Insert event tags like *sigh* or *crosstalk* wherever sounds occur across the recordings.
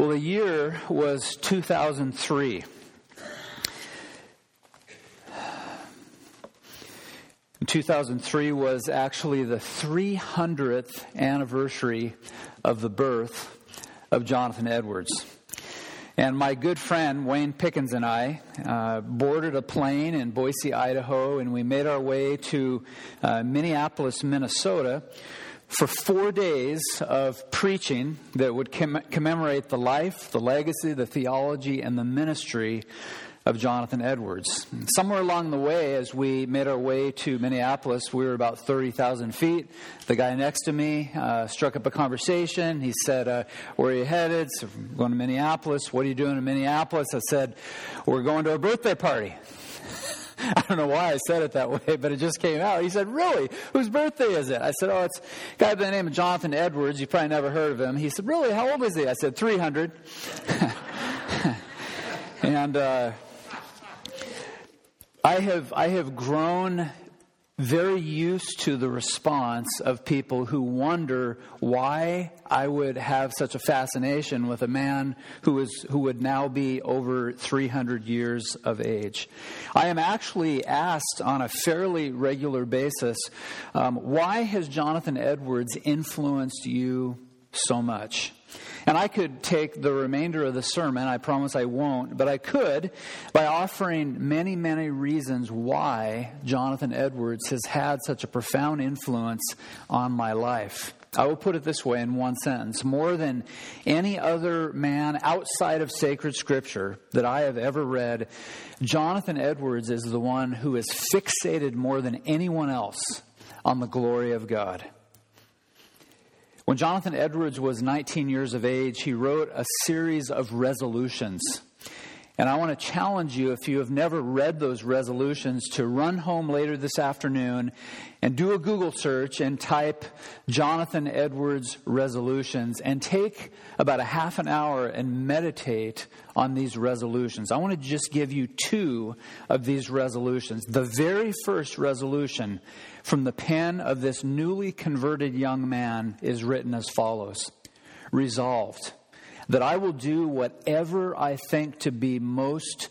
Well, the year was 2003. 2003 was actually the 300th anniversary of the birth of Jonathan Edwards. And my good friend Wayne Pickens and I uh, boarded a plane in Boise, Idaho, and we made our way to uh, Minneapolis, Minnesota for four days of preaching that would com- commemorate the life, the legacy, the theology, and the ministry of Jonathan Edwards. Somewhere along the way, as we made our way to Minneapolis, we were about 30,000 feet. The guy next to me uh, struck up a conversation. He said, uh, Where are you headed? So, going to Minneapolis. What are you doing in Minneapolis? I said, We're going to a birthday party. *laughs* I don't know why I said it that way, but it just came out. He said, Really? Whose birthday is it? I said, Oh, it's a guy by the name of Jonathan Edwards. You've probably never heard of him. He said, Really? How old is he? I said, 300. *laughs* and, uh, I have, I have grown very used to the response of people who wonder why I would have such a fascination with a man who is who would now be over 300 years of age. I am actually asked on a fairly regular basis, um, why has Jonathan Edwards influenced you so much? And I could take the remainder of the sermon, I promise I won't, but I could by offering many, many reasons why Jonathan Edwards has had such a profound influence on my life. I will put it this way in one sentence. More than any other man outside of sacred scripture that I have ever read, Jonathan Edwards is the one who is fixated more than anyone else on the glory of God. When Jonathan Edwards was 19 years of age, he wrote a series of resolutions. And I want to challenge you, if you have never read those resolutions, to run home later this afternoon and do a Google search and type Jonathan Edwards resolutions and take about a half an hour and meditate on these resolutions. I want to just give you two of these resolutions. The very first resolution from the pen of this newly converted young man is written as follows Resolved that I will do whatever I think to be most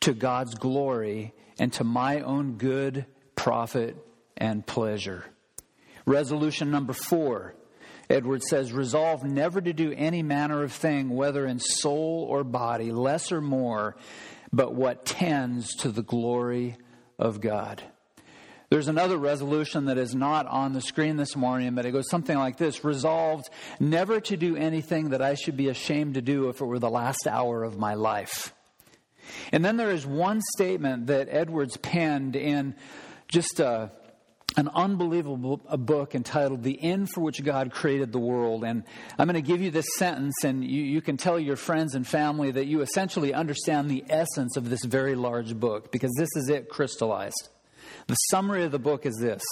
to God's glory and to my own good profit and pleasure. Resolution number four. Edward says, resolve never to do any manner of thing, whether in soul or body, less or more, but what tends to the glory of God. There's another resolution that is not on the screen this morning, but it goes something like this Resolved never to do anything that I should be ashamed to do if it were the last hour of my life. And then there is one statement that Edwards penned in just a, an unbelievable book entitled The End for Which God Created the World. And I'm going to give you this sentence, and you, you can tell your friends and family that you essentially understand the essence of this very large book, because this is it crystallized. The summary of the book is this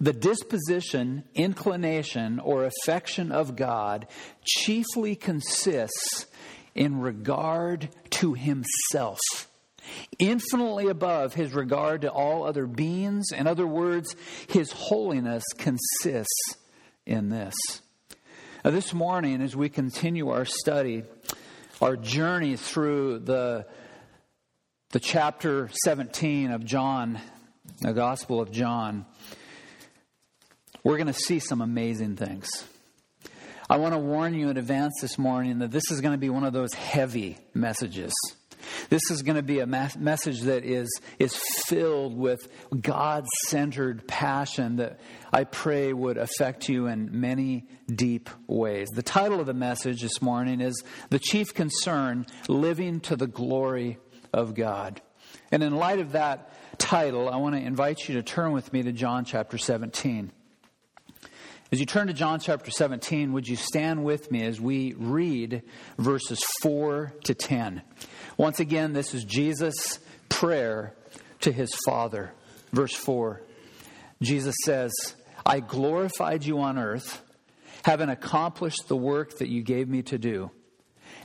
The disposition, inclination, or affection of God chiefly consists in regard to himself, infinitely above his regard to all other beings. In other words, his holiness consists in this. Now, this morning, as we continue our study, our journey through the, the chapter 17 of John, the Gospel of John, we're going to see some amazing things. I want to warn you in advance this morning that this is going to be one of those heavy messages. This is going to be a message that is, is filled with God centered passion that I pray would affect you in many deep ways. The title of the message this morning is The Chief Concern Living to the Glory of God. And in light of that title, I want to invite you to turn with me to John chapter 17. As you turn to John chapter 17, would you stand with me as we read verses 4 to 10? Once again, this is Jesus' prayer to his Father. Verse 4 Jesus says, I glorified you on earth, having accomplished the work that you gave me to do.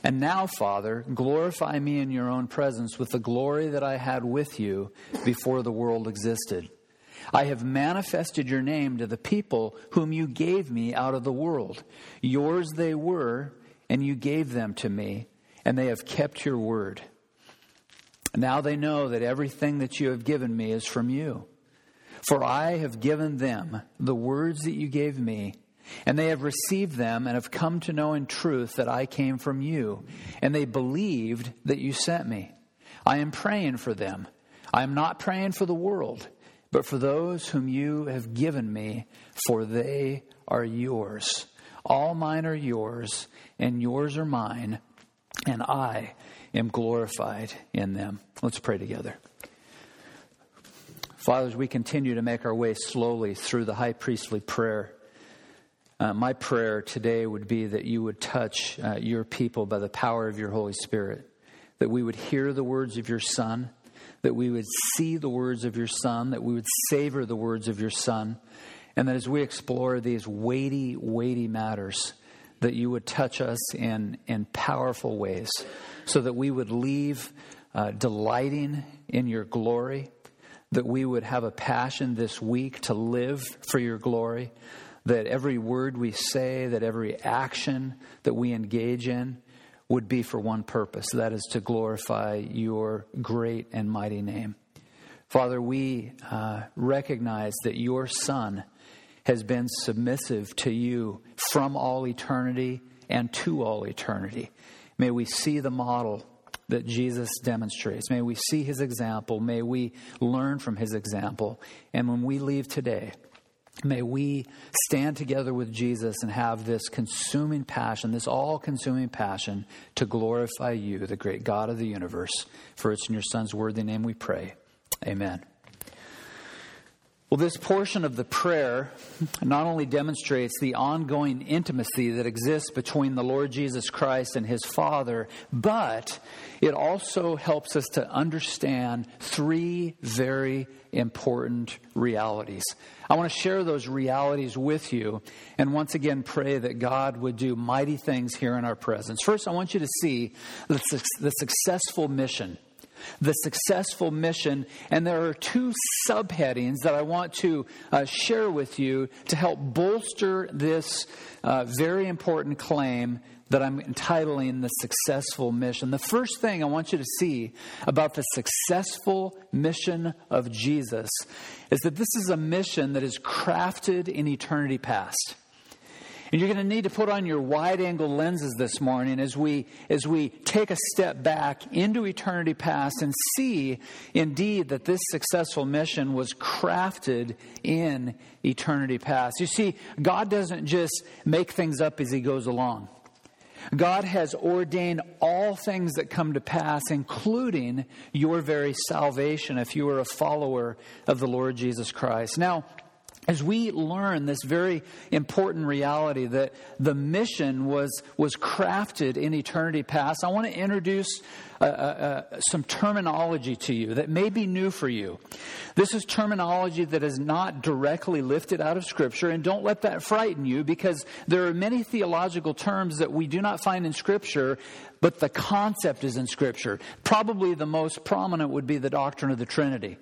And now, Father, glorify me in your own presence with the glory that I had with you before the world existed. I have manifested your name to the people whom you gave me out of the world. Yours they were, and you gave them to me, and they have kept your word. Now they know that everything that you have given me is from you. For I have given them the words that you gave me, and they have received them and have come to know in truth that I came from you, and they believed that you sent me. I am praying for them. I am not praying for the world, but for those whom you have given me, for they are yours. All mine are yours, and yours are mine, and I am glorified in them. Let's pray together. Fathers, we continue to make our way slowly through the high priestly prayer, uh, my prayer today would be that you would touch uh, your people by the power of your Holy Spirit, that we would hear the words of your Son, that we would see the words of your Son, that we would savor the words of your Son, and that as we explore these weighty, weighty matters, that you would touch us in, in powerful ways so that we would leave uh, delighting in your glory, that we would have a passion this week to live for your glory, that every word we say, that every action that we engage in would be for one purpose that is to glorify your great and mighty name. Father, we uh, recognize that your Son has been submissive to you from all eternity and to all eternity. May we see the model that Jesus demonstrates. May we see his example. May we learn from his example. And when we leave today, may we stand together with Jesus and have this consuming passion, this all consuming passion to glorify you, the great God of the universe. For it's in your Son's worthy name we pray. Amen. Well, this portion of the prayer not only demonstrates the ongoing intimacy that exists between the Lord Jesus Christ and his Father, but it also helps us to understand three very important realities. I want to share those realities with you and once again pray that God would do mighty things here in our presence. First, I want you to see the, successful mission the successful mission. And there are two subheadings that I want to uh, share with you to help bolster this uh, very important claim that I'm entitling the successful mission. The first thing I want you to see about the successful mission of Jesus is that this is a mission that is crafted in eternity past. And you're going to need to put on your wide angle lenses this morning as we, as we take a step back into eternity past and see indeed that this successful mission was crafted in eternity past. You see, God doesn't just make things up as He goes along. God has ordained all things that come to pass, including your very salvation if you are a follower of the Lord Jesus Christ. Now, as we learn this very important reality that the mission was, was crafted in eternity past, I want to introduce uh, uh, some terminology to you that may be new for you. This is terminology that is not directly lifted out of Scripture, and don't let that frighten you because there are many theological terms that we do not find in Scripture, but the concept is in Scripture. Probably the most prominent would be the doctrine of the Trinity.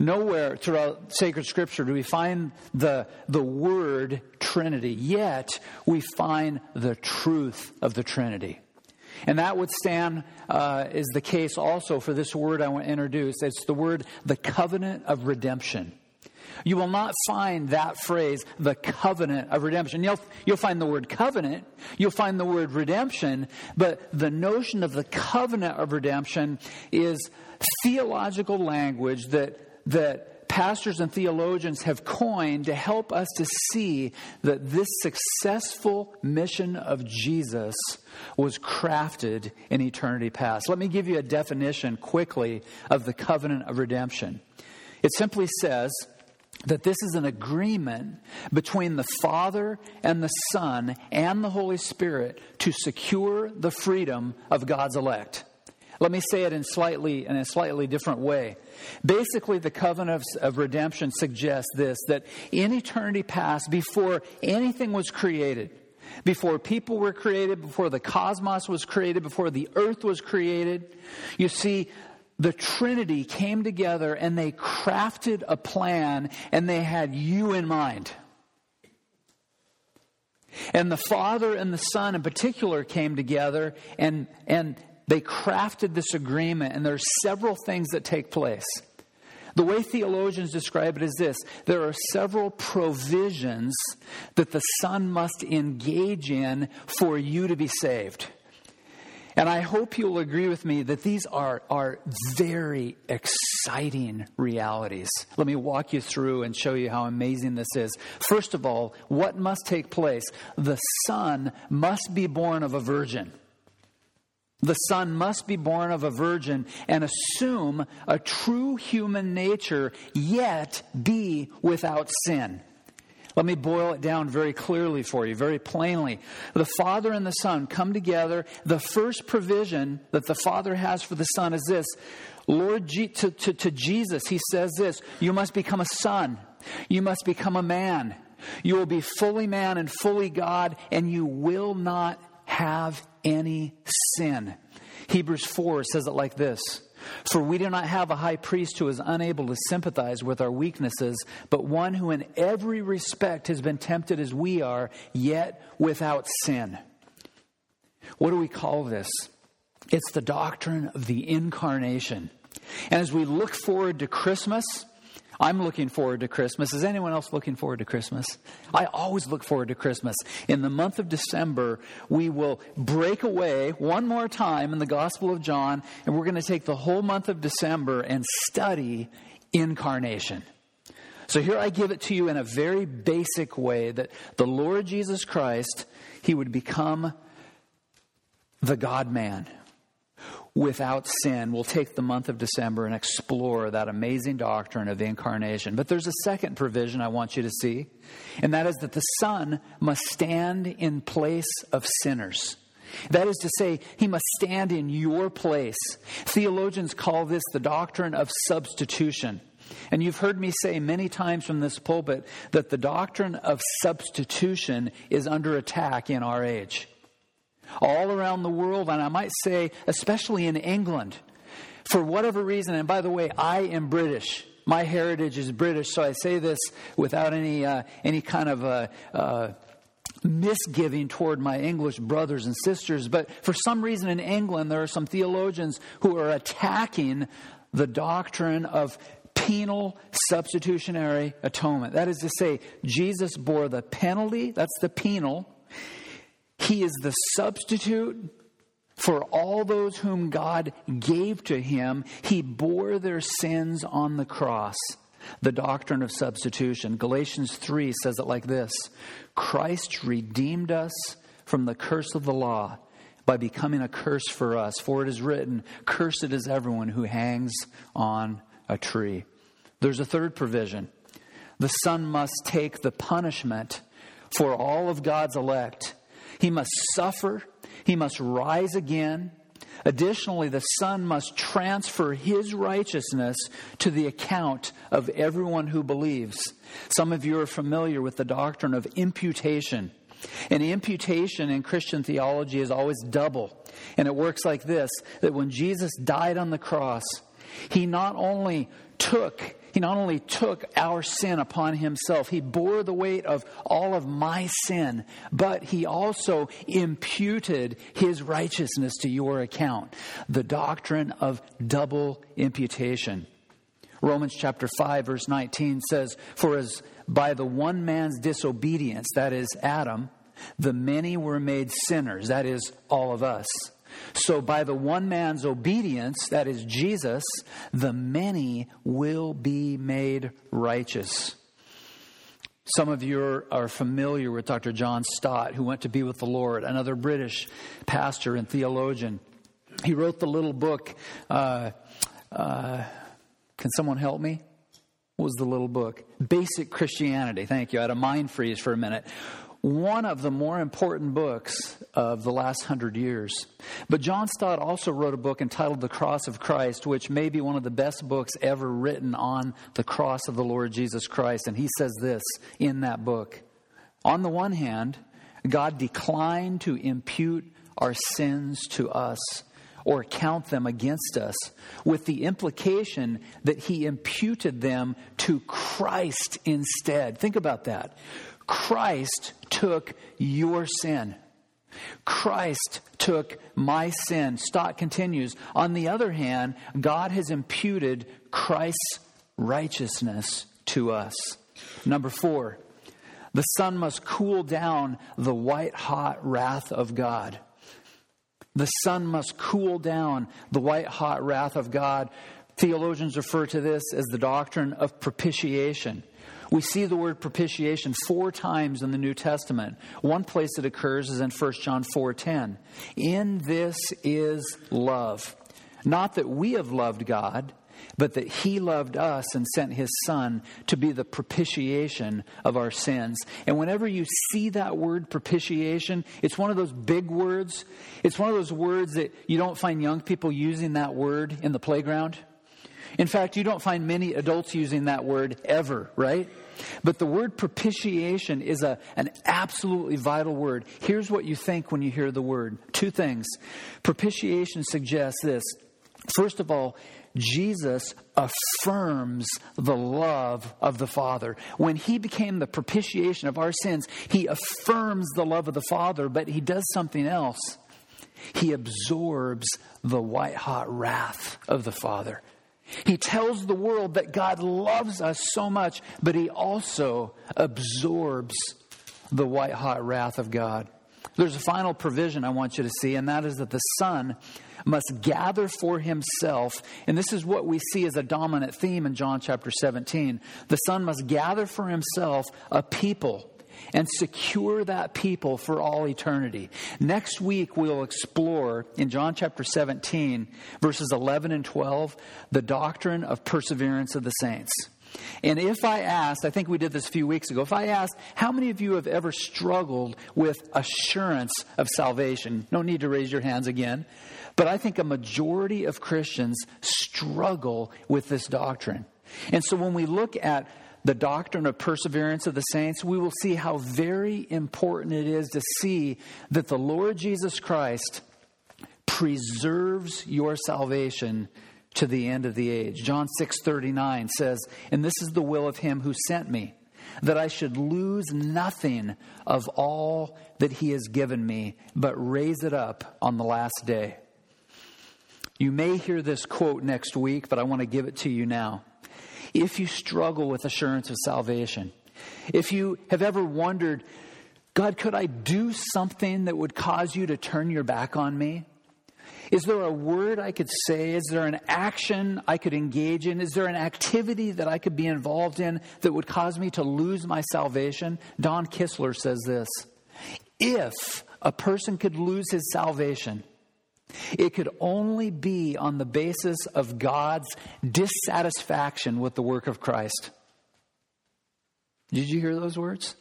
Nowhere throughout sacred scripture do we find the, the word Trinity, yet we find the truth of the Trinity. And that would stand uh, is the case also for this word I want to introduce. It's the word the covenant of redemption. You will not find that phrase, the covenant of redemption. You'll, you'll find the word covenant, you'll find the word redemption, but the notion of the covenant of redemption is theological language that that pastors and theologians have coined to help us to see that this successful mission of Jesus was crafted in eternity past. Let me give you a definition quickly of the covenant of redemption. It simply says, that this is an agreement between the Father and the Son and the Holy Spirit to secure the freedom of God's elect. Let me say it in slightly in a slightly different way. Basically, the covenant of, redemption suggests this that in eternity past, before anything was created, before people were created, before the cosmos was created, before the earth was created, you see, the Trinity came together and they crafted a plan and they had you in mind. And the Father and the Son in particular came together and, and they crafted this agreement, and there's several things that take place. The way theologians describe it is this there are several provisions that the Son must engage in for you to be saved. And I hope you'll agree with me that these are, are very exciting realities. Let me walk you through and show you how amazing this is. First of all, what must take place? The Son must be born of a virgin. The Son must be born of a virgin and assume a true human nature, yet be without sin. Let me boil it down very clearly for you, very plainly. The Father and the Son come together. The first provision that the Father has for the Son is this Lord, to, to, to Jesus, He says this You must become a son, you must become a man. You will be fully man and fully God, and you will not have any sin. Hebrews 4 says it like this For we do not have a high priest who is unable to sympathize with our weaknesses, but one who in every respect has been tempted as we are, yet without sin. What do we call this? It's the doctrine of the incarnation. And as we look forward to Christmas, I'm looking forward to Christmas. Is anyone else looking forward to Christmas? I always look forward to Christmas. In the month of December, we will break away one more time in the Gospel of John, and we're going to take the whole month of December and study incarnation. So here I give it to you in a very basic way that the Lord Jesus Christ, he would become the God man without sin. We'll take the month of December and explore that amazing doctrine of the incarnation. But there's a second provision I want you to see, and that is that the Son must stand in place of sinners. That is to say, he must stand in your place. Theologians call this the doctrine of substitution. And you've heard me say many times from this pulpit that the doctrine of substitution is under attack in our age all around the world, and I might say, especially in England, for whatever reason. And by the way, I am British. My heritage is British, so I say this without any uh, any kind of uh, uh, misgiving toward my English brothers and sisters. But for some reason in England, there are some theologians who are attacking the doctrine of penal substitutionary atonement. That is to say, Jesus bore the penalty, that's the penal, he is the substitute for all those whom God gave to him. He bore their sins on the cross. The doctrine of substitution. Galatians 3 says it like this Christ redeemed us from the curse of the law by becoming a curse for us. For it is written, Cursed is everyone who hangs on a tree. There's a third provision. The Son must take the punishment for all of God's elect he must suffer, he must rise again. Additionally, the Son must transfer his righteousness to the account of everyone who believes. Some of you are familiar with the doctrine of imputation. And imputation in Christian theology is always double. And it works like this that when Jesus died on the cross, he not only took he not only took our sin upon himself, he bore the weight of all of my sin, but he also imputed his righteousness to your account. The doctrine of double imputation. Romans chapter 5 verse 19 says, For as by the one man's disobedience, that is Adam, the many were made sinners, that is all of us. So, by the one man's obedience, that is Jesus, the many will be made righteous. Some of you are familiar with Dr. John Stott, who went to be with the Lord, another British pastor and theologian. He wrote the little book. Uh, uh, can someone help me? What was the little book? Basic Christianity. Thank you. I had a mind freeze for a minute one of the more important books of the last hundred years. But John Stott also wrote a book entitled The Cross of Christ, which may be one of the best books ever written on the cross of the Lord Jesus Christ. And he says this in that book On the one hand, God declined to impute our sins to us or count them against us, with the implication that he imputed them to Christ instead. Think about that. Christ took your sin. Christ took my sin. Stott continues. On the other hand, God has imputed Christ's righteousness to us. Number four, the Son must cool down the white hot wrath of God. The Son must cool down the white hot wrath of God. Theologians refer to this as the doctrine of propitiation. We see the word propitiation four times in the New Testament. One place it occurs is in 1 John 4:10. In this is love, not that we have loved God, but that he loved us and sent his son to be the propitiation of our sins. And whenever you see that word propitiation, it's one of those big words. It's one of those words that you don't find young people using that word in the playground. In fact, you don't find many adults using that word ever, right? But the word propitiation is a, an absolutely vital word. Here's what you think when you hear the word two things. Propitiation suggests this. First of all, Jesus affirms the love of the Father. When he became the propitiation of our sins, he affirms the love of the Father, but he does something else. He absorbs the white hot wrath of the Father. He tells the world that God loves us so much, but he also absorbs the white hot wrath of God. There's a final provision I want you to see, and that is that the Son must gather for himself, and this is what we see as a dominant theme in John chapter 17. The Son must gather for himself a people and secure that people for all eternity. Next week, we'll explore in John chapter 17, verses 11 and 12, the doctrine of perseverance of the saints. And if I asked, I think we did this a few weeks ago, if I asked, how many of you have ever struggled with assurance of salvation? No need to raise your hands again. But I think a majority of Christians struggle with this doctrine. And so when we look at the doctrine of perseverance of the saints, we will see how very important it is to see that the Lord Jesus Christ preserves your salvation to the end of the age. John 6:39 says, "And this is the will of him who sent me, that I should lose nothing of all that he has given me, but raise it up on the last day." You may hear this quote next week, but I want to give it to you now. If you struggle with assurance of salvation, if you have ever wondered, God, could I do something that would cause you to turn your back on me? Is there a word I could say? Is there an action I could engage in? Is there an activity that I could be involved in that would cause me to lose my salvation? Don Kistler says this If a person could lose his salvation, it could only be on the basis of God's dissatisfaction with the work of Christ. Did you hear those words?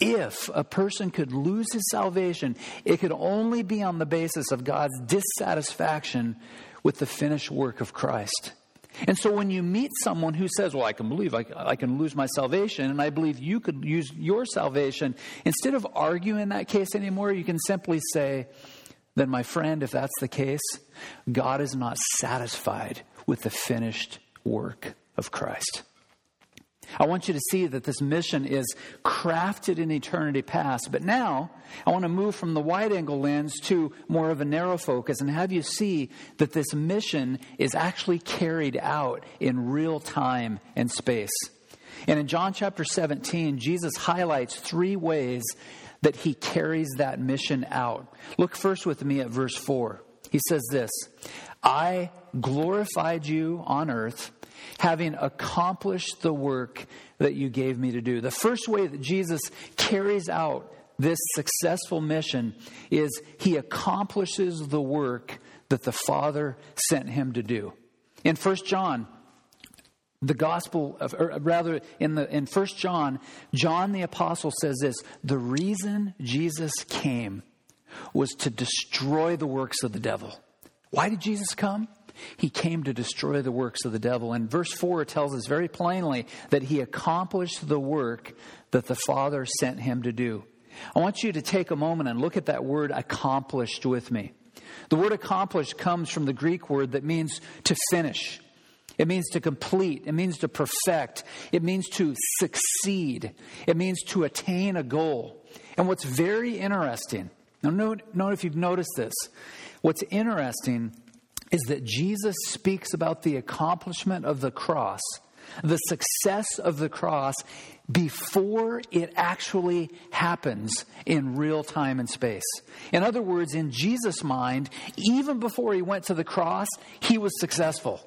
If a person could lose his salvation, it could only be on the basis of God's dissatisfaction with the finished work of Christ. And so when you meet someone who says, Well, I can believe I, I, can lose my salvation, and I believe you could use your salvation, instead of arguing that case anymore, you can simply say, then, my friend, if that's the case, God is not satisfied with the finished work of Christ. I want you to see that this mission is crafted in eternity past. But now, I want to move from the wide angle lens to more of a narrow focus and have you see that this mission is actually carried out in real time and space. And in John chapter 17, Jesus highlights three ways that he carries that mission out. Look first with me at verse 4. He says this I glorified you on earth, having accomplished the work that you gave me to do. The first way that Jesus carries out this successful mission is he accomplishes the work that the Father sent him to do. In 1 John the gospel of, or rather in the in first john john the apostle says this the reason jesus came was to destroy the works of the devil. Why did jesus come? He came to destroy the works of the devil. And verse 4 tells us very plainly that he accomplished the work that the father sent him to do. I want you to take a moment and look at that word accomplished with me. The word accomplished comes from the greek word that means to finish It means to complete. It means to perfect. It means to succeed. It means to attain a goal. And what's very interesting, now note, note if you've noticed this, what's interesting is that Jesus speaks about the accomplishment of the cross, the success of the cross, before it actually happens in real time and space. In other words, in Jesus' mind, even before he went to the cross, he was successful.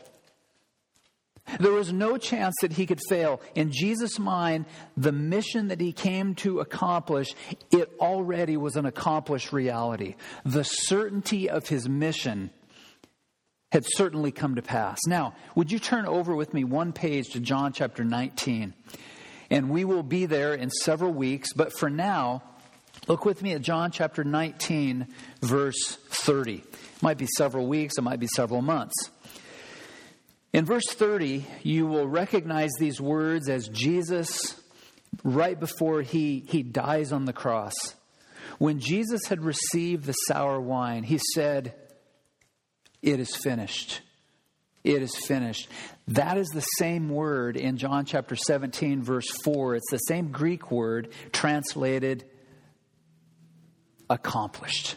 There was no chance that he could fail. In Jesus' mind, the mission that he came to accomplish, it already was an accomplished reality. The certainty of his mission had certainly come to pass. Now, would you turn over with me one page to John chapter 19? And we will be there in several weeks, but for now, look with me at John chapter 19, verse 30. It might be several weeks, it might be several months. In verse 30, you will recognize these words as Jesus, right before he, he dies on the cross. When Jesus had received the sour wine, he said, It is finished. It is finished. That is the same word in John chapter 17, verse 4. It's the same Greek word translated accomplished.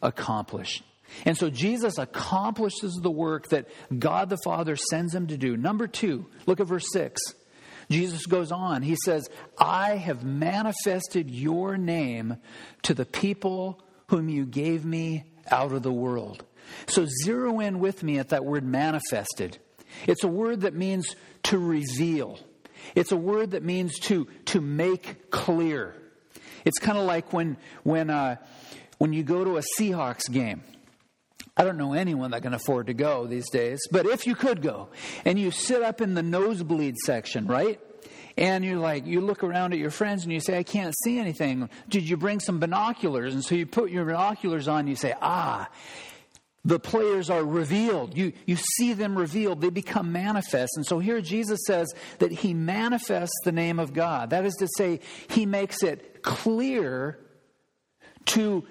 Accomplished. And so Jesus accomplishes the work that God the Father sends him to do. Number two, look at verse 6. Jesus goes on. He says, I have manifested your name to the people whom you gave me out of the world. So zero in with me at that word manifested. It's a word that means to reveal. It's a word that means to, to make clear. It's kind of like when, when, uh, when you go to a Seahawks game I don't know anyone that can afford to go these days, but if you could go and you sit up in the nosebleed section, right? And you're like, you look around at your friends and you say, I can't see anything. Did you bring some binoculars? And so you put your binoculars on, and you say, ah, the players are revealed. You, you see them revealed. They become manifest. And so here Jesus says that he manifests the name of God. That is to say, he makes it clear to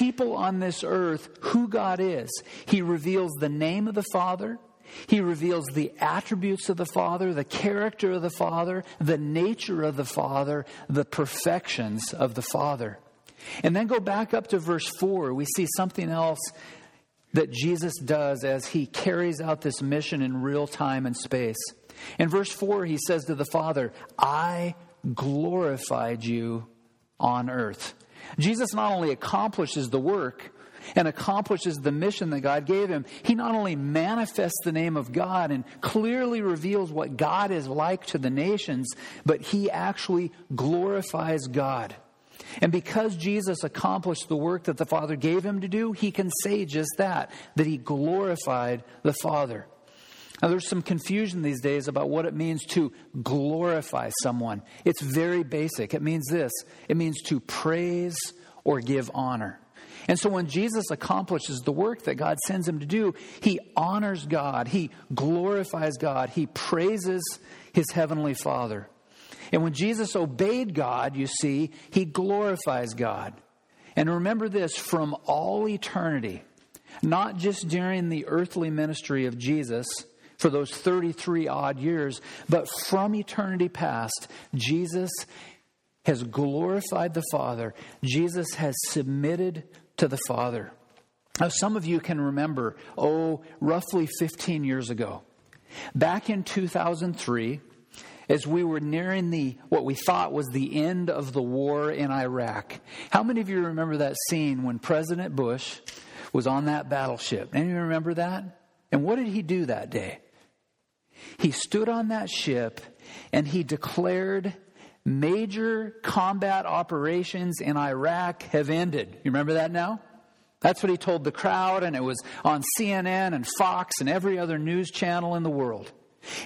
people on this earth who God is. He reveals the name of the Father. He reveals the attributes of the Father, the character of the Father, the nature of the Father, the perfections of the Father. And then go back up to verse 4. We see something else that Jesus does as he carries out this mission in real time and space. In verse 4, he says to the Father, I glorified you on earth. Jesus not only accomplishes the work and accomplishes the mission that God gave him, he not only manifests the name of God and clearly reveals what God is like to the nations, but he actually glorifies God. And because Jesus accomplished the work that the Father gave him to do, he can say just that, that he glorified the Father. Now, there's some confusion these days about what it means to glorify someone. It's very basic. It means this it means to praise or give honor. And so when Jesus accomplishes the work that God sends him to do, he honors God, he glorifies God, he praises his heavenly Father. And when Jesus obeyed God, you see, he glorifies God. And remember this from all eternity, not just during the earthly ministry of Jesus for those 33 odd years. But from eternity past, Jesus has glorified the Father, Jesus has submitted to the Father. Now, some of you can remember, oh, roughly 15 years ago, back in 2003, as we were nearing the what we thought was the end of the war in Iraq. How many of you remember that scene when President Bush was on that battleship? Any of you remember that? And what did he do that day? He stood on that ship and he declared major combat operations in Iraq have ended. You remember that now? That's what he told the crowd, and it was on CNN and Fox and every other news channel in the world.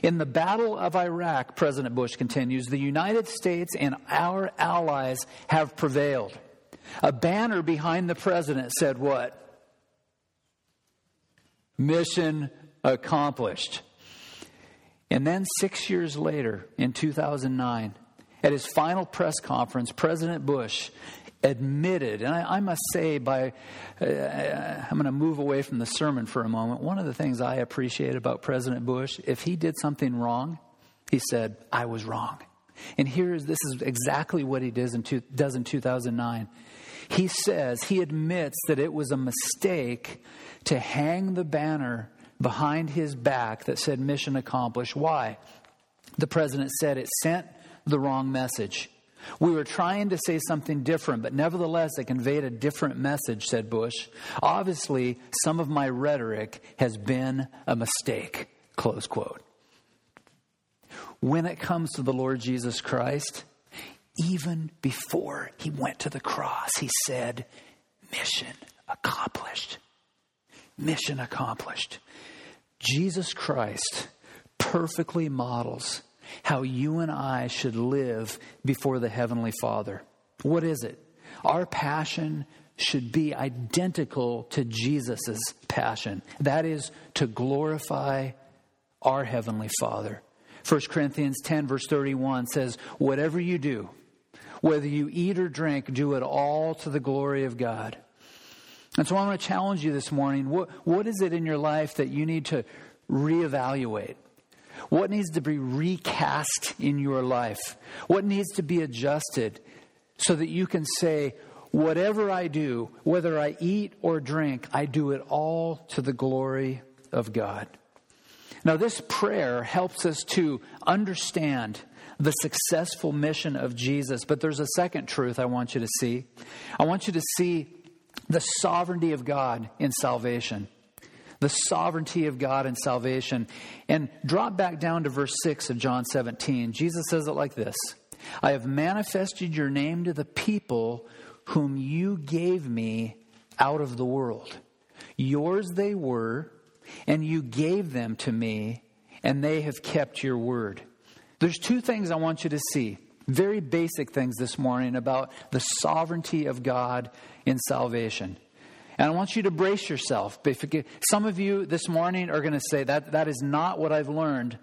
In the Battle of Iraq, President Bush continues, the United States and our allies have prevailed. A banner behind the president said what? Mission accomplished. And then six years later, in 2009, at his final press conference, President Bush admitted, and I, I must say, by uh, I'm going to move away from the sermon for a moment. One of the things I appreciate about President Bush, if he did something wrong, he said, "I was wrong." And here's this is exactly what he does in, two, does in 2009. He says he admits that it was a mistake to hang the banner behind his back that said mission accomplished. Why? The president said it sent the wrong message. We were trying to say something different, but nevertheless, it conveyed a different message, said Bush. Obviously, some of my rhetoric has been a mistake. Close quote. When it comes to the Lord Jesus Christ, even before he went to the cross, he said, Mission accomplished. Mission accomplished. Jesus Christ perfectly models how you and I should live before the Heavenly Father. What is it? Our passion should be identical to Jesus' passion. That is to glorify our Heavenly Father. 1 Corinthians 10, verse 31 says, Whatever you do, whether you eat or drink, do it all to the glory of God. And so I want to challenge you this morning. What, what is it in your life that you need to reevaluate? What needs to be recast in your life? What needs to be adjusted so that you can say, whatever I do, whether I eat or drink, I do it all to the glory of God. Now, this prayer helps us to understand the successful mission of Jesus, but there's a second truth I want you to see. I want you to see the sovereignty of God in salvation the sovereignty of God in salvation. And drop back down to verse 6 of John 17. Jesus says it like this I have manifested your name to the people whom you gave me out of the world. Yours they were, and you gave them to me, and they have kept your word. There's two things I want you to see. Very basic things this morning about the sovereignty of God in salvation. And I want you to brace yourself. Some of you this morning are going to say that that is not what I've learned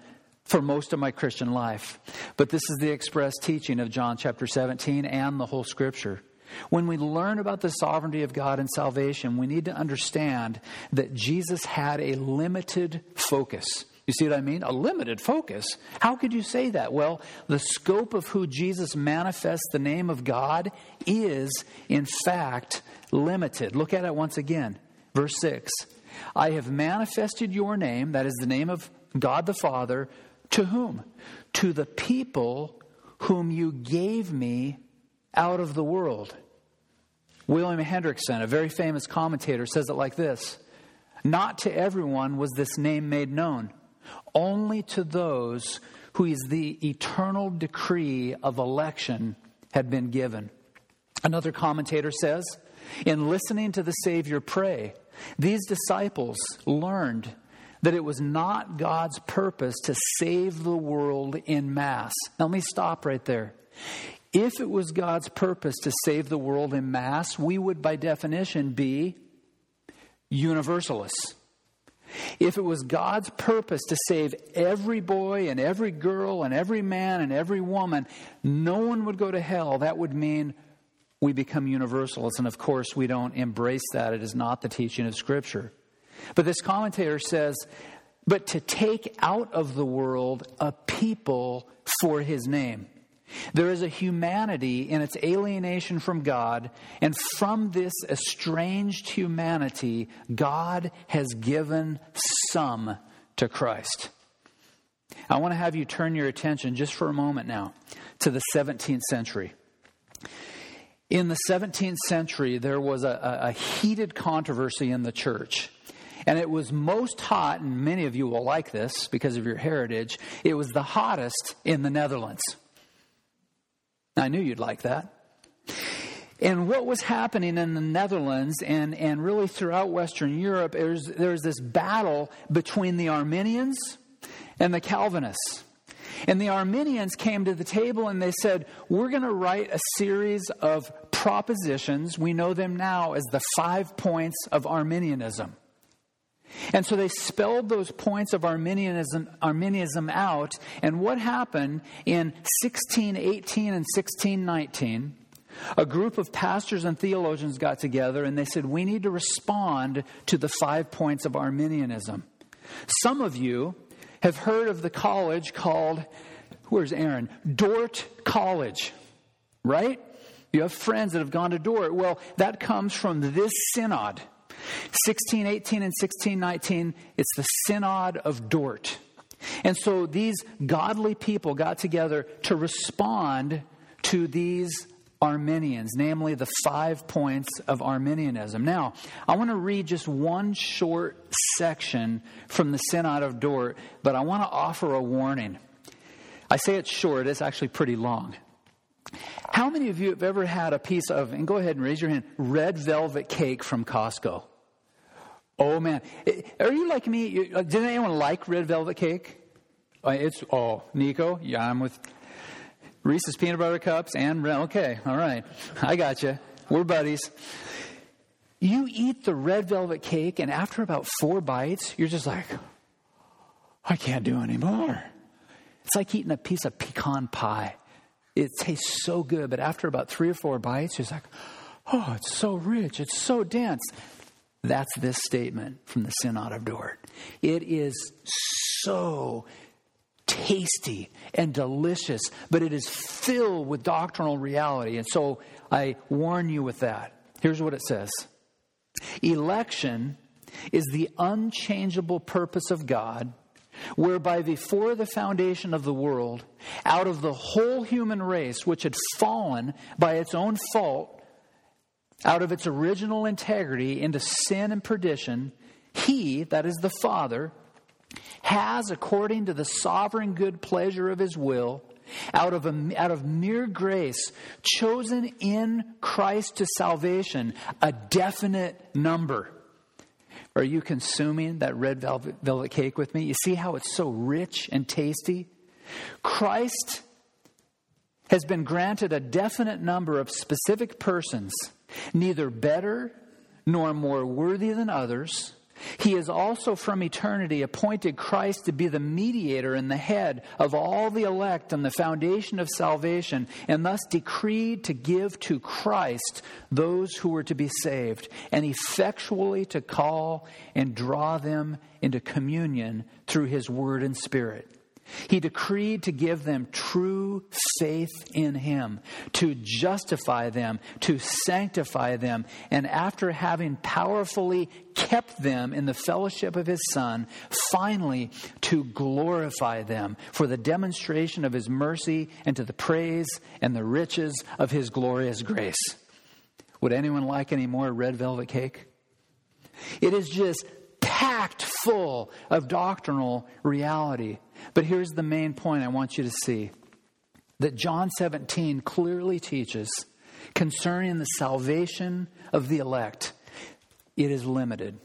for most of my Christian life. But this is the express teaching of John chapter 17 and the whole scripture. When we learn about the sovereignty of God and salvation, we need to understand that Jesus had a limited focus. You see what I mean? A limited focus. How could you say that? Well, the scope of who Jesus manifests the name of God is, in fact, limited. Look at it once again. Verse 6 I have manifested your name, that is the name of God the Father, to whom? To the people whom you gave me out of the world. William Hendriksen, a very famous commentator, says it like this Not to everyone was this name made known, only to those who is the eternal decree of election had been given. Another commentator says, in listening to the Savior pray, these disciples learned that it was not God's purpose to save the world in mass. Now, let me stop right there. If it was God's purpose to save the world in mass, we would, by definition, be universalists. If it was God's purpose to save every boy and every girl and every man and every woman, no one would go to hell. That would mean we become universalists. And of course, we don't embrace that. It is not the teaching of Scripture. But this commentator says, but to take out of the world a people for his name. There is a humanity in its alienation from God, and from this estranged humanity, God has given some to Christ. I want to have you turn your attention just for a moment now to the 17th century. In the 17th century, there was a, a, heated controversy in the church. And it was most hot, and many of you will like this because of your heritage. It was the hottest in the Netherlands. I knew you'd like that. And what was happening in the Netherlands and, and really throughout Western Europe, there's, there's this battle between the Arminians and the Calvinists. And the Arminians came to the table and they said, We're going to write a series of propositions. We know them now as the five points of Arminianism. And so they spelled those points of Arminianism, Arminianism out. And what happened in 1618 and 1619 a group of pastors and theologians got together and they said, We need to respond to the five points of Arminianism. Some of you have heard of the college called, where's Aaron? Dordt College, right? You have friends that have gone to Dordt. Well, that comes from this synod. 1618 and 1619, it's the Synod of Dort. And so these godly people got together to respond to these Arminians, namely the five points of Arminianism. Now, I want to read just one short section from the Synod of Dort, but I want to offer a warning. I say it's short, it's actually pretty long. How many of you have ever had a piece of, and go ahead and raise your hand, red velvet cake from Costco? Oh man. Are you like me? Did anyone like red velvet cake? Uh, it's, oh, Nico? Yeah, I'm with Reese's peanut butter cups and okay, all right, I got you. We're buddies. You eat the red velvet cake, and after about four bites, you're just like, I can't do anymore. It's like eating a piece of pecan pie. It tastes so good, but after about three or four bites, you're like, oh, it's so rich, it's so dense. That's this statement from the Synod of Dort. It is so tasty and delicious, but it is filled with doctrinal reality. And so I warn you with that. Here's what it says Election is the unchangeable purpose of God, whereby before the foundation of the world, out of the whole human race, which had fallen by its own fault, out of its original integrity into sin and perdition, he, that is the Father, has, according to the sovereign good pleasure of his will, out of, a, out of mere grace, chosen in Christ to salvation, a definite number. Are you consuming that red velvet, velvet cake with me? You see how it's so rich and tasty? Christ has been granted a definite number of specific persons, neither better nor more worthy than others he has also from eternity appointed Christ to be the mediator and the head of all the elect and the foundation of salvation, and thus decreed to give to Christ those who were to be saved, and effectually to call and draw them into communion through his word and spirit. He decreed to give them true faith in Him, to justify them, to sanctify them, and after having powerfully kept them in the fellowship of His Son, finally to glorify them for the demonstration of His mercy and to the praise and the riches of His glorious grace. Would anyone like any more red velvet cake? It is just packed full of doctrinal reality. But here's the main point I want you to see that John 17 clearly teaches concerning the salvation of the elect. It is limited.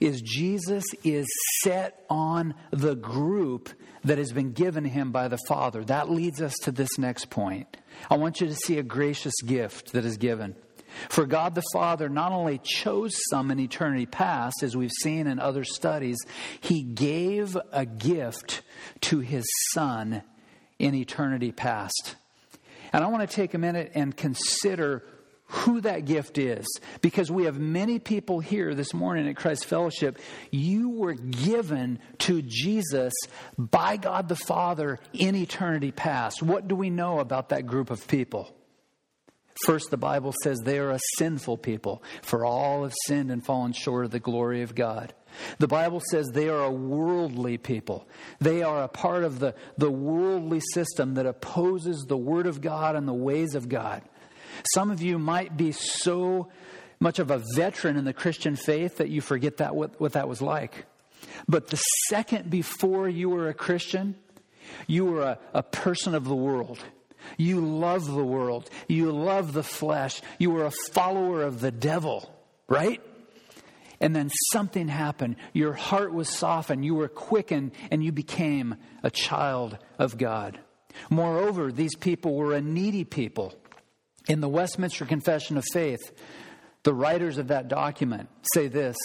Is Jesus is set on the group that has been given him by the Father. That leads us to this next point. I want you to see a gracious gift that is given. For God the Father not only chose some in eternity past, as we've seen in other studies, He gave a gift to His Son in eternity past. And I want to take a minute and consider who that gift is because we have many people here this morning at Christ Fellowship. You were given to Jesus by God the Father in eternity past. What do we know about that group of people? First, the Bible says they are a sinful people, for all have sinned and fallen short of the glory of God. The Bible says they are a worldly people. They are a part of the, the worldly system that opposes the Word of God and the ways of God. Some of you might be so much of a veteran in the Christian faith that you forget that what, what that was like. But the second before you were a Christian, you were a, a person of the world. You love the world. You love the flesh. You were a follower of the devil, right? And then something happened. Your heart was softened. You were quickened and you became a child of God. Moreover, these people were a needy people. In the Westminster Confession of Faith, the writers of that document say this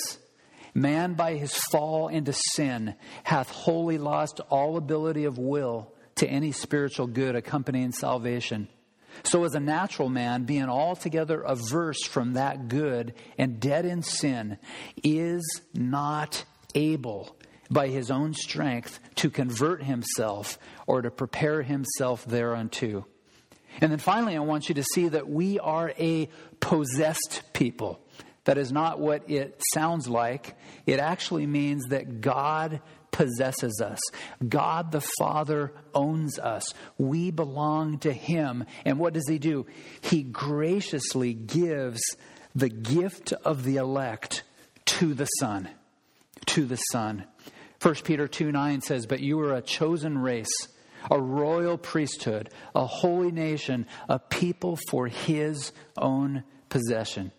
Man by his fall into sin hath wholly lost all ability of will to any spiritual good accompanying salvation. So, as a natural man, being altogether averse from that good and dead in sin, is not able by his own strength to convert himself or to prepare himself thereunto. And then finally, I want you to see that we are a possessed people. That is not what it sounds like. It actually means that God possesses us. God the Father owns us. We belong to Him. And what does He do? He graciously gives the gift of the elect to the Son. To the Son. 1 Peter 2 9 says, But you are a chosen race, a royal priesthood, a holy nation, a people for His own possession.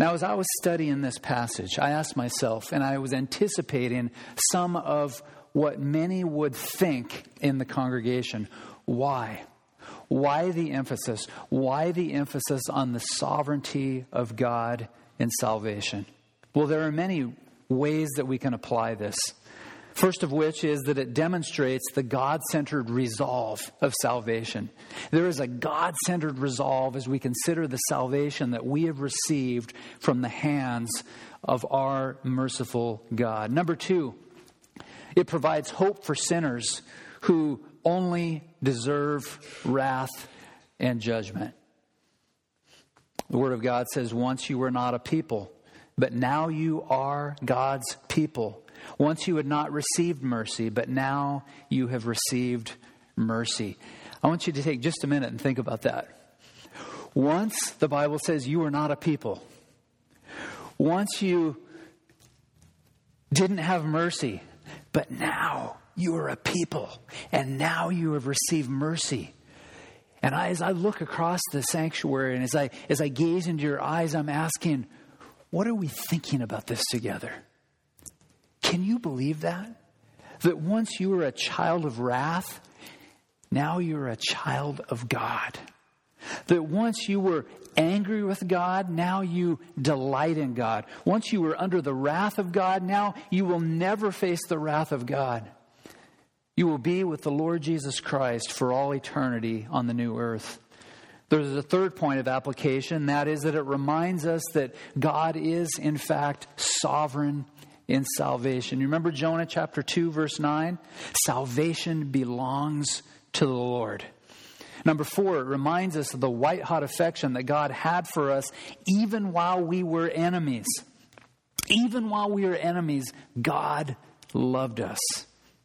Now, as I was studying this passage, I asked myself, and I was anticipating some of what many would think in the congregation why? Why the emphasis? Why the emphasis on the sovereignty of God in salvation? Well, there are many ways that we can apply this. First of which is that it demonstrates the God centered resolve of salvation. There is a God centered resolve as we consider the salvation that we have received from the hands of our merciful God. Number two, it provides hope for sinners who only deserve wrath and judgment. The Word of God says, Once you were not a people, but now you are God's people. Once you had not received mercy, but now you have received mercy. I want you to take just a minute and think about that. Once the Bible says you were not a people. Once you didn't have mercy, but now you are a people, and now you have received mercy. And I, as I look across the sanctuary and as I, as I gaze into your eyes, I'm asking, what are we thinking about this together? Can you believe that? That once you were a child of wrath, now you're a child of God. That once you were angry with God, now you delight in God. Once you were under the wrath of God, now you will never face the wrath of God. You will be with the Lord Jesus Christ for all eternity on the new earth. There's a third point of application, that is that it reminds us that God is, in fact, sovereign in salvation. You remember Jonah chapter 2, verse 9? Salvation belongs to the Lord. Number four, it reminds us of the white hot affection that God had for us even while we were enemies. Even while we were enemies, God loved us.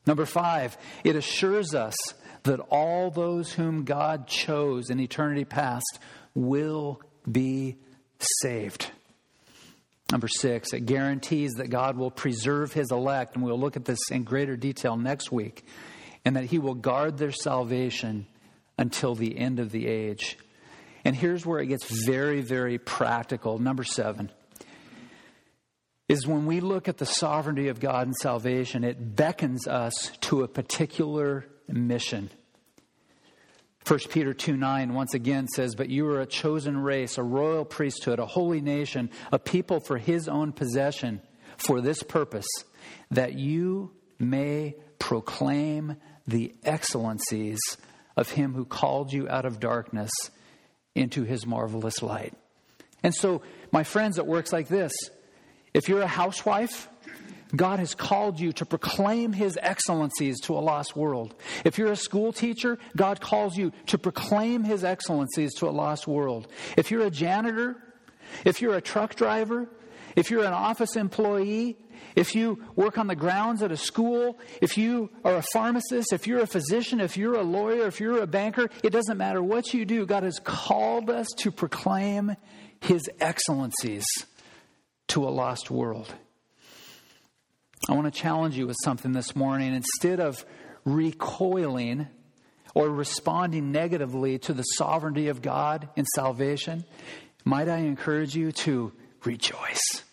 Number five, it assures us that all those whom God chose in eternity past will be saved. Number six, it guarantees that God will preserve his elect, and we'll look at this in greater detail next week, and that he will guard their salvation until the end of the age. And here's where it gets very, very practical. Number seven is when we look at the sovereignty of God and salvation, it beckons us to a particular mission. 1 Peter 2 9 once again says, But you are a chosen race, a royal priesthood, a holy nation, a people for his own possession, for this purpose, that you may proclaim the excellencies of him who called you out of darkness into his marvelous light. And so, my friends, it works like this. If you're a housewife, God has called you to proclaim His excellencies to a lost world. If you're a school teacher, God calls you to proclaim His excellencies to a lost world. If you're a janitor, if you're a truck driver, if you're an office employee, if you work on the grounds at a school, if you are a pharmacist, if you're a physician, if you're a lawyer, if you're a banker, it doesn't matter what you do. God has called us to proclaim His excellencies to a lost world. I want to challenge you with something this morning. Instead of recoiling or responding negatively to the sovereignty of God in salvation, might I encourage you to rejoice?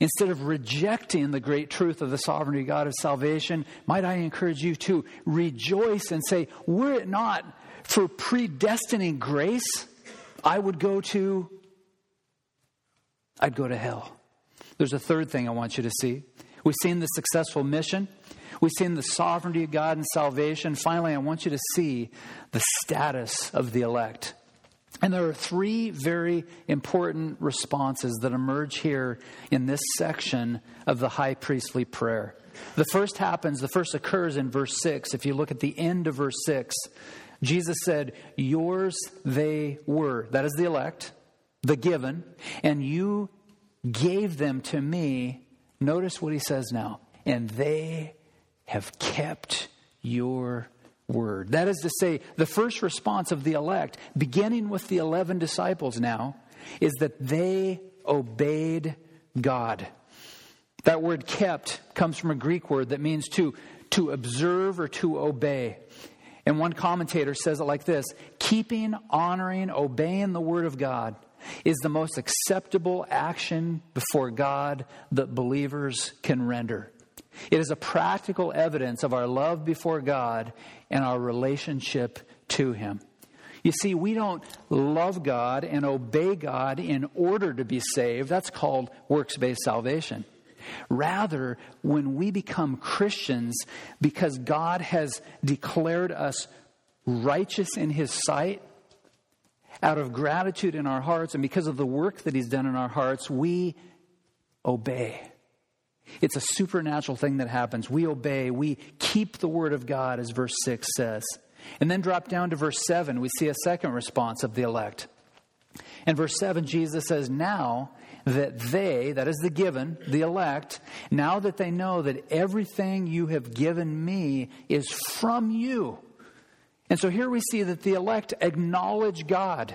Instead of rejecting the great truth of the sovereignty of God of salvation, might I encourage you to rejoice and say, were it not for predestining grace, I would go to I'd go to hell. There's a third thing I want you to see. We've seen the successful mission. We've seen the sovereignty of God and salvation. Finally, I want you to see the status of the elect. And there are three very important responses that emerge here in this section of the high priestly prayer. The first happens, the first occurs in verse 6. If you look at the end of verse 6, Jesus said, Yours they were. That is the elect, the given, and you gave them to me. Notice what he says now. And they have kept your word. That is to say, the first response of the elect, beginning with the 11 disciples now, is that they obeyed God. That word kept comes from a Greek word that means to, to observe or to obey. And one commentator says it like this keeping, honoring, obeying the word of God is the most acceptable action before God that believers can render. It is a practical evidence of our love before God and our relationship to Him. You see, we don't love God and obey God in order to be saved. That's called works based salvation. Rather, when we become Christians because God has declared us righteous in His sight, out of gratitude in our hearts and because of the work that He's done in our hearts, we obey. It's a supernatural thing that happens. We obey, we keep the word of God, as verse 6 says. And then drop down to verse 7, we see a second response of the elect. In verse 7, Jesus says, Now that they, that is the given, the elect, now that they know that everything you have given me is from you. And so here we see that the elect acknowledge God.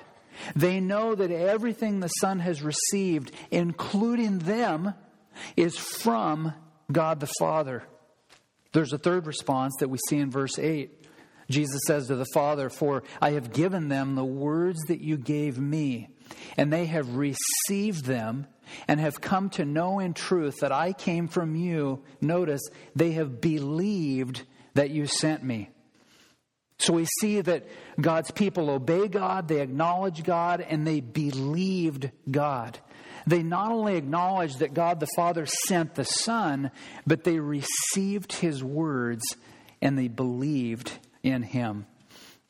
They know that everything the Son has received, including them, is from God the Father. There's a third response that we see in verse 8. Jesus says to the Father, For I have given them the words that you gave me, and they have received them and have come to know in truth that I came from you. Notice, they have believed that you sent me. So we see that God's people obey God, they acknowledge God, and they believed God. They not only acknowledged that God the Father sent the Son, but they received his words and they believed in him.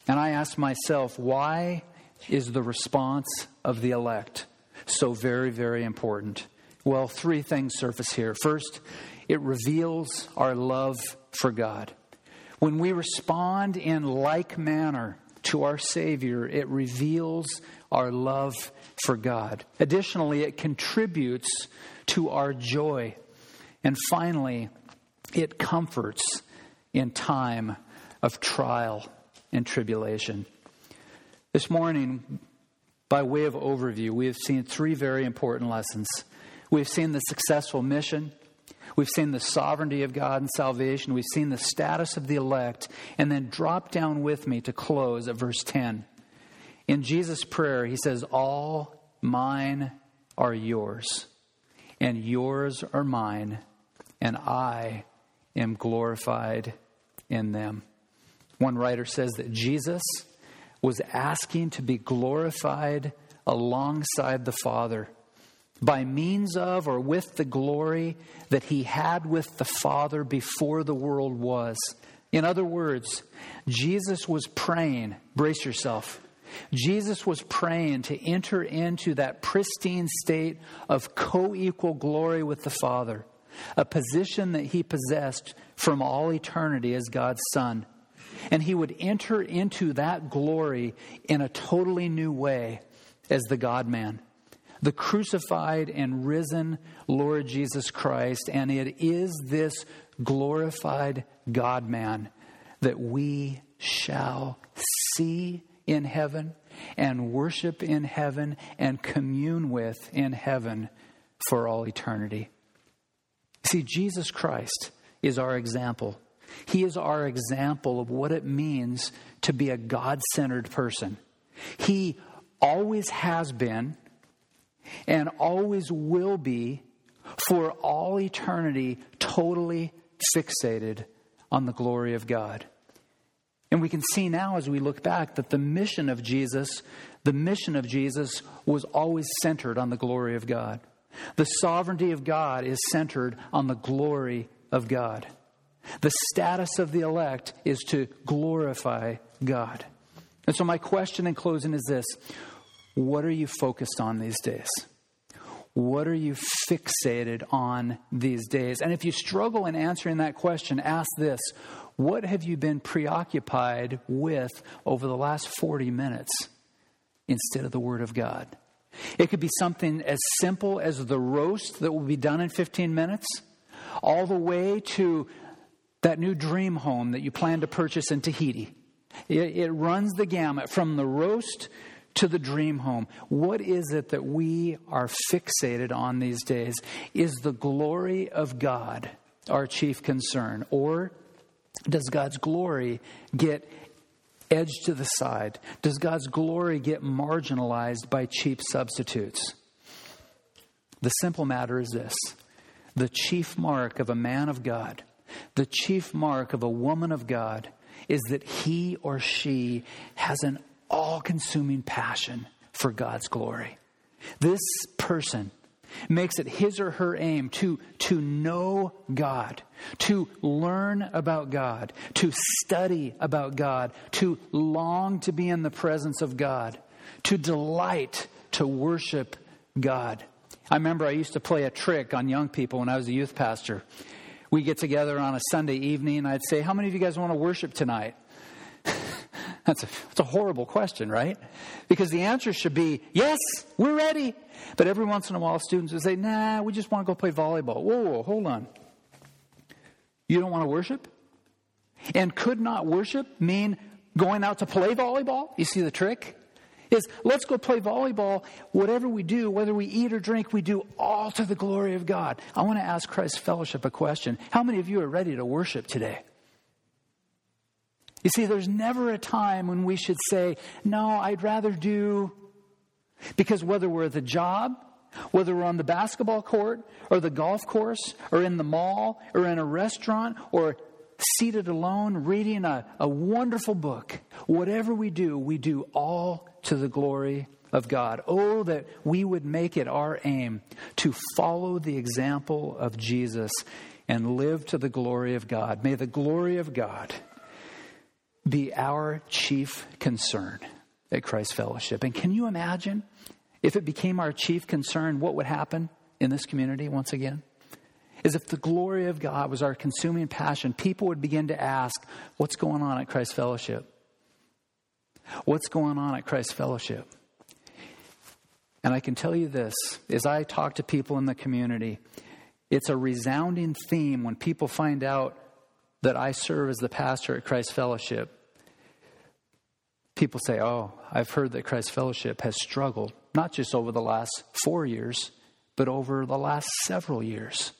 And I ask myself, why is the response of the elect so very, very important? Well, three things surface here. First, it reveals our love for God. When we respond in like manner to our Savior, it reveals our love for God. Additionally, it contributes to our joy. And finally, it comforts in time of trial and tribulation. This morning, by way of overview, we have seen three very important lessons. We've seen the successful mission, we've seen the sovereignty of God and salvation, we've seen the status of the elect, and then drop down with me to close at verse 10. In Jesus' prayer, he says, All mine are yours, and yours are mine, and I am glorified in them. One writer says that Jesus was asking to be glorified alongside the Father by means of or with the glory that he had with the Father before the world was. In other words, Jesus was praying, brace yourself Jesus was praying to enter into that pristine state of co equal glory with the Father, a position that he possessed from all eternity as God's Son. And he would enter into that glory in a totally new way as the God man, the crucified and risen Lord Jesus Christ. And it is this glorified God man that we shall see in heaven and worship in heaven and commune with in heaven for all eternity. See, Jesus Christ is our example. He is our example of what it means to be a God centered person. He always has been and always will be for all eternity totally fixated on the glory of God. And we can see now as we look back that the mission of Jesus, the mission of Jesus was always centered on the glory of God. The sovereignty of God is centered on the glory of God. The status of the elect is to glorify God. And so, my question in closing is this What are you focused on these days? What are you fixated on these days? And if you struggle in answering that question, ask this What have you been preoccupied with over the last 40 minutes instead of the Word of God? It could be something as simple as the roast that will be done in 15 minutes, all the way to that new dream home that you plan to purchase in Tahiti. It, it, runs the gamut from the roast to the dream home. What is it that we are fixated on these days? Is the glory of God our chief concern? Or does God's glory get edged to the side? Does God's glory get marginalized by cheap substitutes? The simple matter is this the chief mark of a man of God, the chief mark of a woman of God, is that he or she has an all consuming passion for God's glory. This person makes it his or her aim to, to know God, to learn about God, to study about God, to long to be in the presence of God, to delight to worship God. I remember I used to play a trick on young people when I was a youth pastor. We get together on a Sunday evening, and I'd say, How many of you guys want to worship tonight? That's a, that's a horrible question, right? Because the answer should be, yes, we're ready. But every once in a while, students would say, nah, we just want to go play volleyball. Whoa, whoa, hold on. You don't want to worship? And could not worship mean going out to play volleyball? You see the trick? Is let's go play volleyball. Whatever we do, whether we eat or drink, we do all to the glory of God. I want to ask Christ Fellowship a question. How many of you are ready to worship today? You see, there's never a time when we should say, No, I'd rather do. Because whether we're at the job, whether we're on the basketball court, or the golf course, or in the mall, or in a restaurant, or seated alone reading a, a wonderful book, whatever we do, we do all to the glory of God. Oh, that we would make it our aim to follow the example of Jesus and live to the glory of God. May the glory of God be our chief concern at Christ Fellowship. And can you imagine if it became our chief concern, what would happen in this community once again? Is if the glory of God was our consuming passion, people would begin to ask, What's going on at Christ Fellowship? What's going on at Christ Fellowship? And I can tell you this as I talk to people in the community, it's a resounding theme when people find out that I serve as the pastor at Christ Fellowship people say, Oh, I've heard that Christ Fellowship has struggled, not just over the last four years, but over the last several years.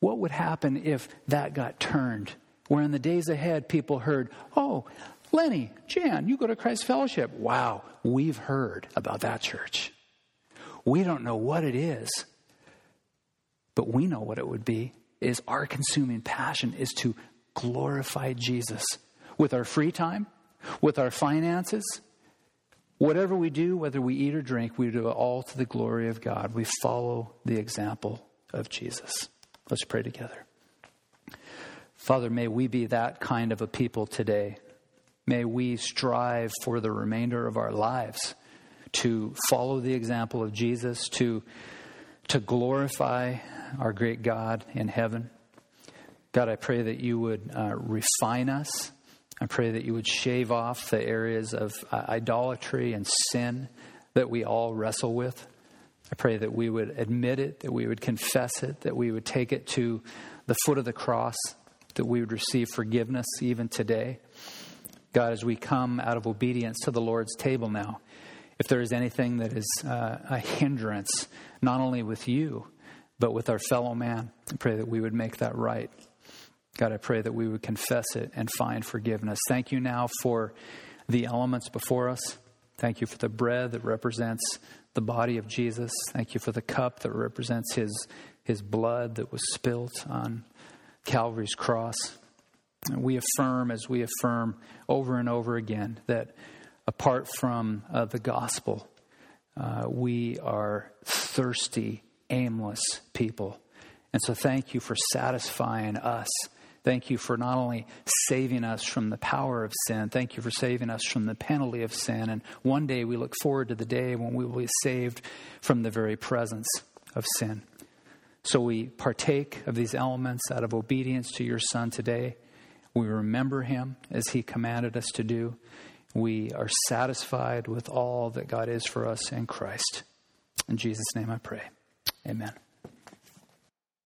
What would happen if that got turned? Where in the days ahead, people heard, Oh, Lenny, Jan, you go to Christ Fellowship. Wow, we've heard about that church. We don't know what it is, but we know what it would be. Is our consuming passion is to glorify Jesus with our free time, with our finances, whatever we do, whether we eat or drink, we do it all to the glory of God. We follow the example of Jesus. Let's pray together. Father, may we be that kind of a people today. May we strive for the remainder of our lives to follow the example of Jesus, to, to glorify our great God in heaven. God, I pray that you would uh, refine us I pray that you would shave off the areas of uh, idolatry and sin that we all wrestle with. I pray that we would admit it, that we would confess it, that we would take it to the foot of the cross, that we would receive forgiveness even today. God, as we come out of obedience to the Lord's table now, if there is anything that is uh, a hindrance, not only with you, but with our fellow man, I pray that we would make that right. God, I pray that we would confess it and find forgiveness. Thank you now for the elements before us. Thank you for the bread that represents the body of Jesus. Thank you for the cup that represents his, his blood that was spilt on Calvary's cross. And we affirm, as we affirm over and over again, that apart from uh, the gospel, uh, we are thirsty aimless people. And so thank you for satisfying us. Thank you for not only saving us from the power of sin, thank you for saving us from the penalty of sin. And one day we look forward to the day when we will be saved from the very presence of sin. So we partake of these elements out of obedience to your Son today. We remember him as he commanded us to do. We are satisfied with all that God is for us in Christ. In Jesus' name I pray. Amen.